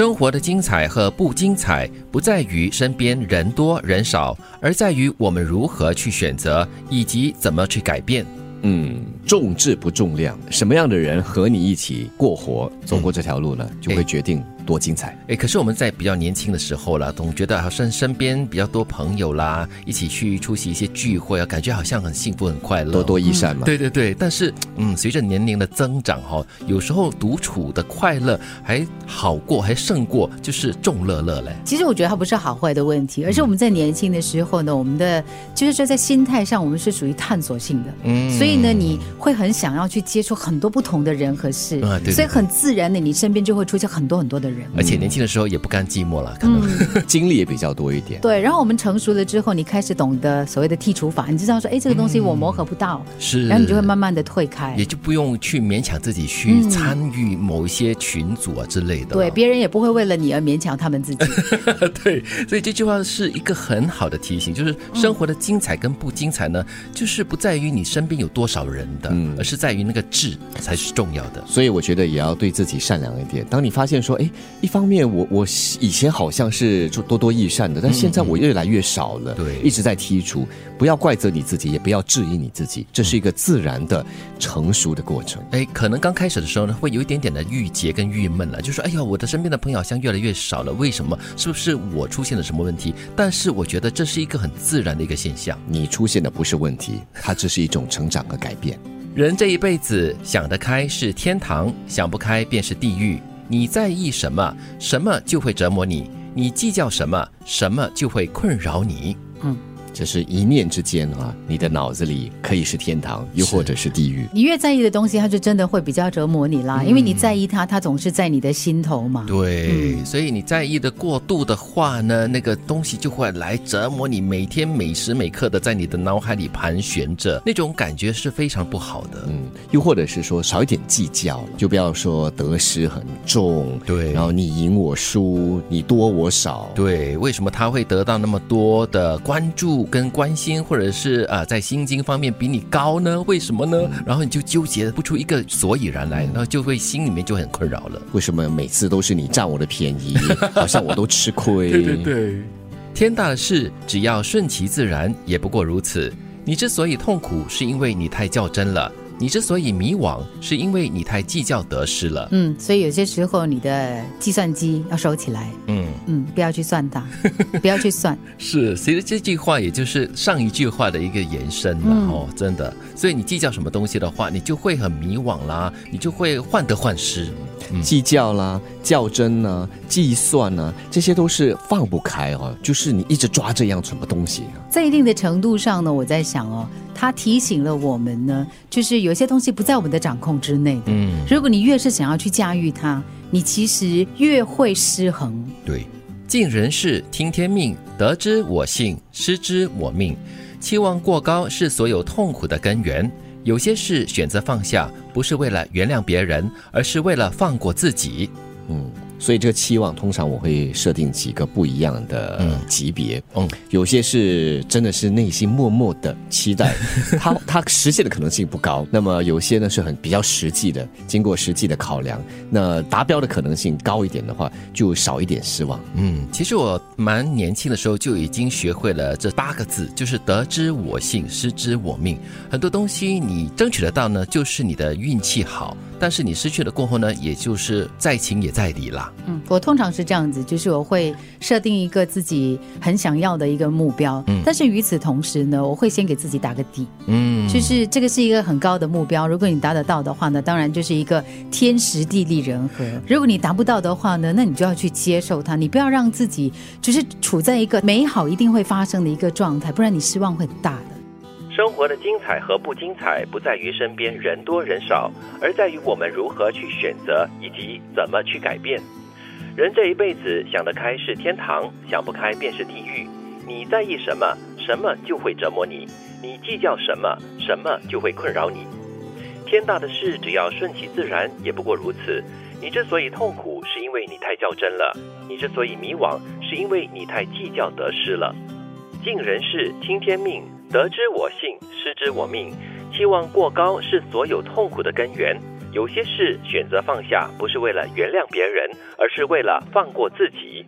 生活的精彩和不精彩，不在于身边人多人少，而在于我们如何去选择，以及怎么去改变。嗯，重质不重量，什么样的人和你一起过活，走过这条路呢，就会决定多精彩。哎，可是我们在比较年轻的时候啦，总觉得好像身边比较多朋友啦，一起去出席一些聚会啊，感觉好像很幸福很快乐，多多益善嘛。对对对，但是嗯，随着年龄的增长哈，有时候独处的快乐还好过，还胜过就是众乐乐嘞。其实我觉得它不是好坏的问题，而是我们在年轻的时候呢，我们的就是说在心态上，我们是属于探索性的，嗯，所以呢，你会很想要去接触很多不同的人和事，啊对对所以很自然的，你身边就会出现很多很多的人。而且年轻的时候也不甘寂寞了，可能、经历也比较多一点。对，然后我们成熟了之后，你开始懂得所谓的剔除法，你知道说，哎，这个东西我磨合不到，是，然后你就会慢慢的退开也。就不用去勉强自己去参与某一些群组啊之类的。对，别人也不会为了你而勉强他们自己。对，所以这句话是一个很好的提醒，就是生活的精彩跟不精彩呢，就是不在于你身边有多少人的，而是在于那个质才是重要的。所以我觉得也要对自己善良一点。当你发现说，哎，一方面我我以前好像是就多多益善的，但现在我越来越少了，对一直在剔除。不要怪责你自己，也不要质疑你自己，这是一个自然的成熟的过程。哎，可能刚开始的时候呢，会有一点点的郁结跟郁闷了，就说哎呀，我的身边的朋友好像越来越少了，为什么？是不是我出现了什么问题？但是我觉得这是一个很自然的一个现象。你出现的不是问题，它只是一种成长和改变。人这一辈子想得开是天堂，想不开便是地狱。你在意什么，什么就会折磨你；你计较什么，什么就会困扰你。嗯这是一念之间啊，你的脑子里可以是天堂，又或者是地狱。你越在意的东西，它就真的会比较折磨你啦，因为你在意它，它总是在你的心头嘛。对，所以你在意的过度的话呢，那个东西就会来折磨你，每天每时每刻的在你的脑海里盘旋着，那种感觉是非常不好的。嗯，又或者是说少一点计较了，就不要说得失很重，对。然后你赢我输，你多我少，对，为什么他会得到那么多的关注跟关心，或者是啊、在心经方面比你高呢？为什么呢？然后你就纠结不出一个所以然来，然后就会心里面就很困扰了。为什么每次都是你占我的便宜，好像我都吃亏？对，天大的事，只要顺其自然，也不过如此。你之所以痛苦，是因为你太较真了；你之所以迷惘，是因为你太计较得失了。嗯，所以有些时候你的计算机要收起来，嗯，嗯，不要去算它，不要去算。是，其实这句话也就是上一句话的一个延伸了、嗯哦，真的。所以你计较什么东西的话，你就会很迷惘啦，你就会患得患失。计较啦、较真啦、计算啦，这些都是放不开哦，就是你一直抓这样什么东西啊。在一定的程度上呢，我在想哦，它提醒了我们呢，就是有些东西不在我们的掌控之内的。嗯，如果你越是想要去驾驭它，你其实越会失衡。对，尽人事，听天命，得之我幸，失之我命。期望过高是所有痛苦的根源。有些事选择放下，不是为了原谅别人，而是为了放过自己。嗯，所以这个期望通常我会设定几个不一样的级别。嗯有些是真的是内心默默的期待，它它实现的可能性不高。那么有些呢是很比较实际的，经过实际的考量，那达标的可能性高一点的话，就少一点失望。嗯，其实我蛮年轻的时候就已经学会了这八个字，就是得之我幸，失之我命。很多东西你争取得到呢，就是你的运气好；但是你失去了过后呢，也就是在情也在理啦。嗯，我通常是这样子，就是我会设定一个自己很想要的一个目标，嗯，但是与此同时呢，我会先给自己打个底，嗯，就是这个是一个很高的目标，如果你达得到的话呢，当然就是一个天时地利人和；如果你达不到的话呢，那你就要去接受它，你不要让自己就是处在一个美好一定会发生的一个状态，不然你失望会很大的。生活的精彩和不精彩，不在于身边人多人少，而在于我们如何去选择，以及怎么去改变。人这一辈子想得开是天堂，想不开便是地狱。你在意什么，什么就会折磨你；你计较什么，什么就会困扰你。天大的事，只要顺其自然，也不过如此。你之所以痛苦，是因为你太较真了；你之所以迷惘，是因为你太计较得失了。尽人事，听天命，得之我幸，失之我命。期望过高是所有痛苦的根源。有些事选择放下，不是为了原谅别人，而是为了放过自己。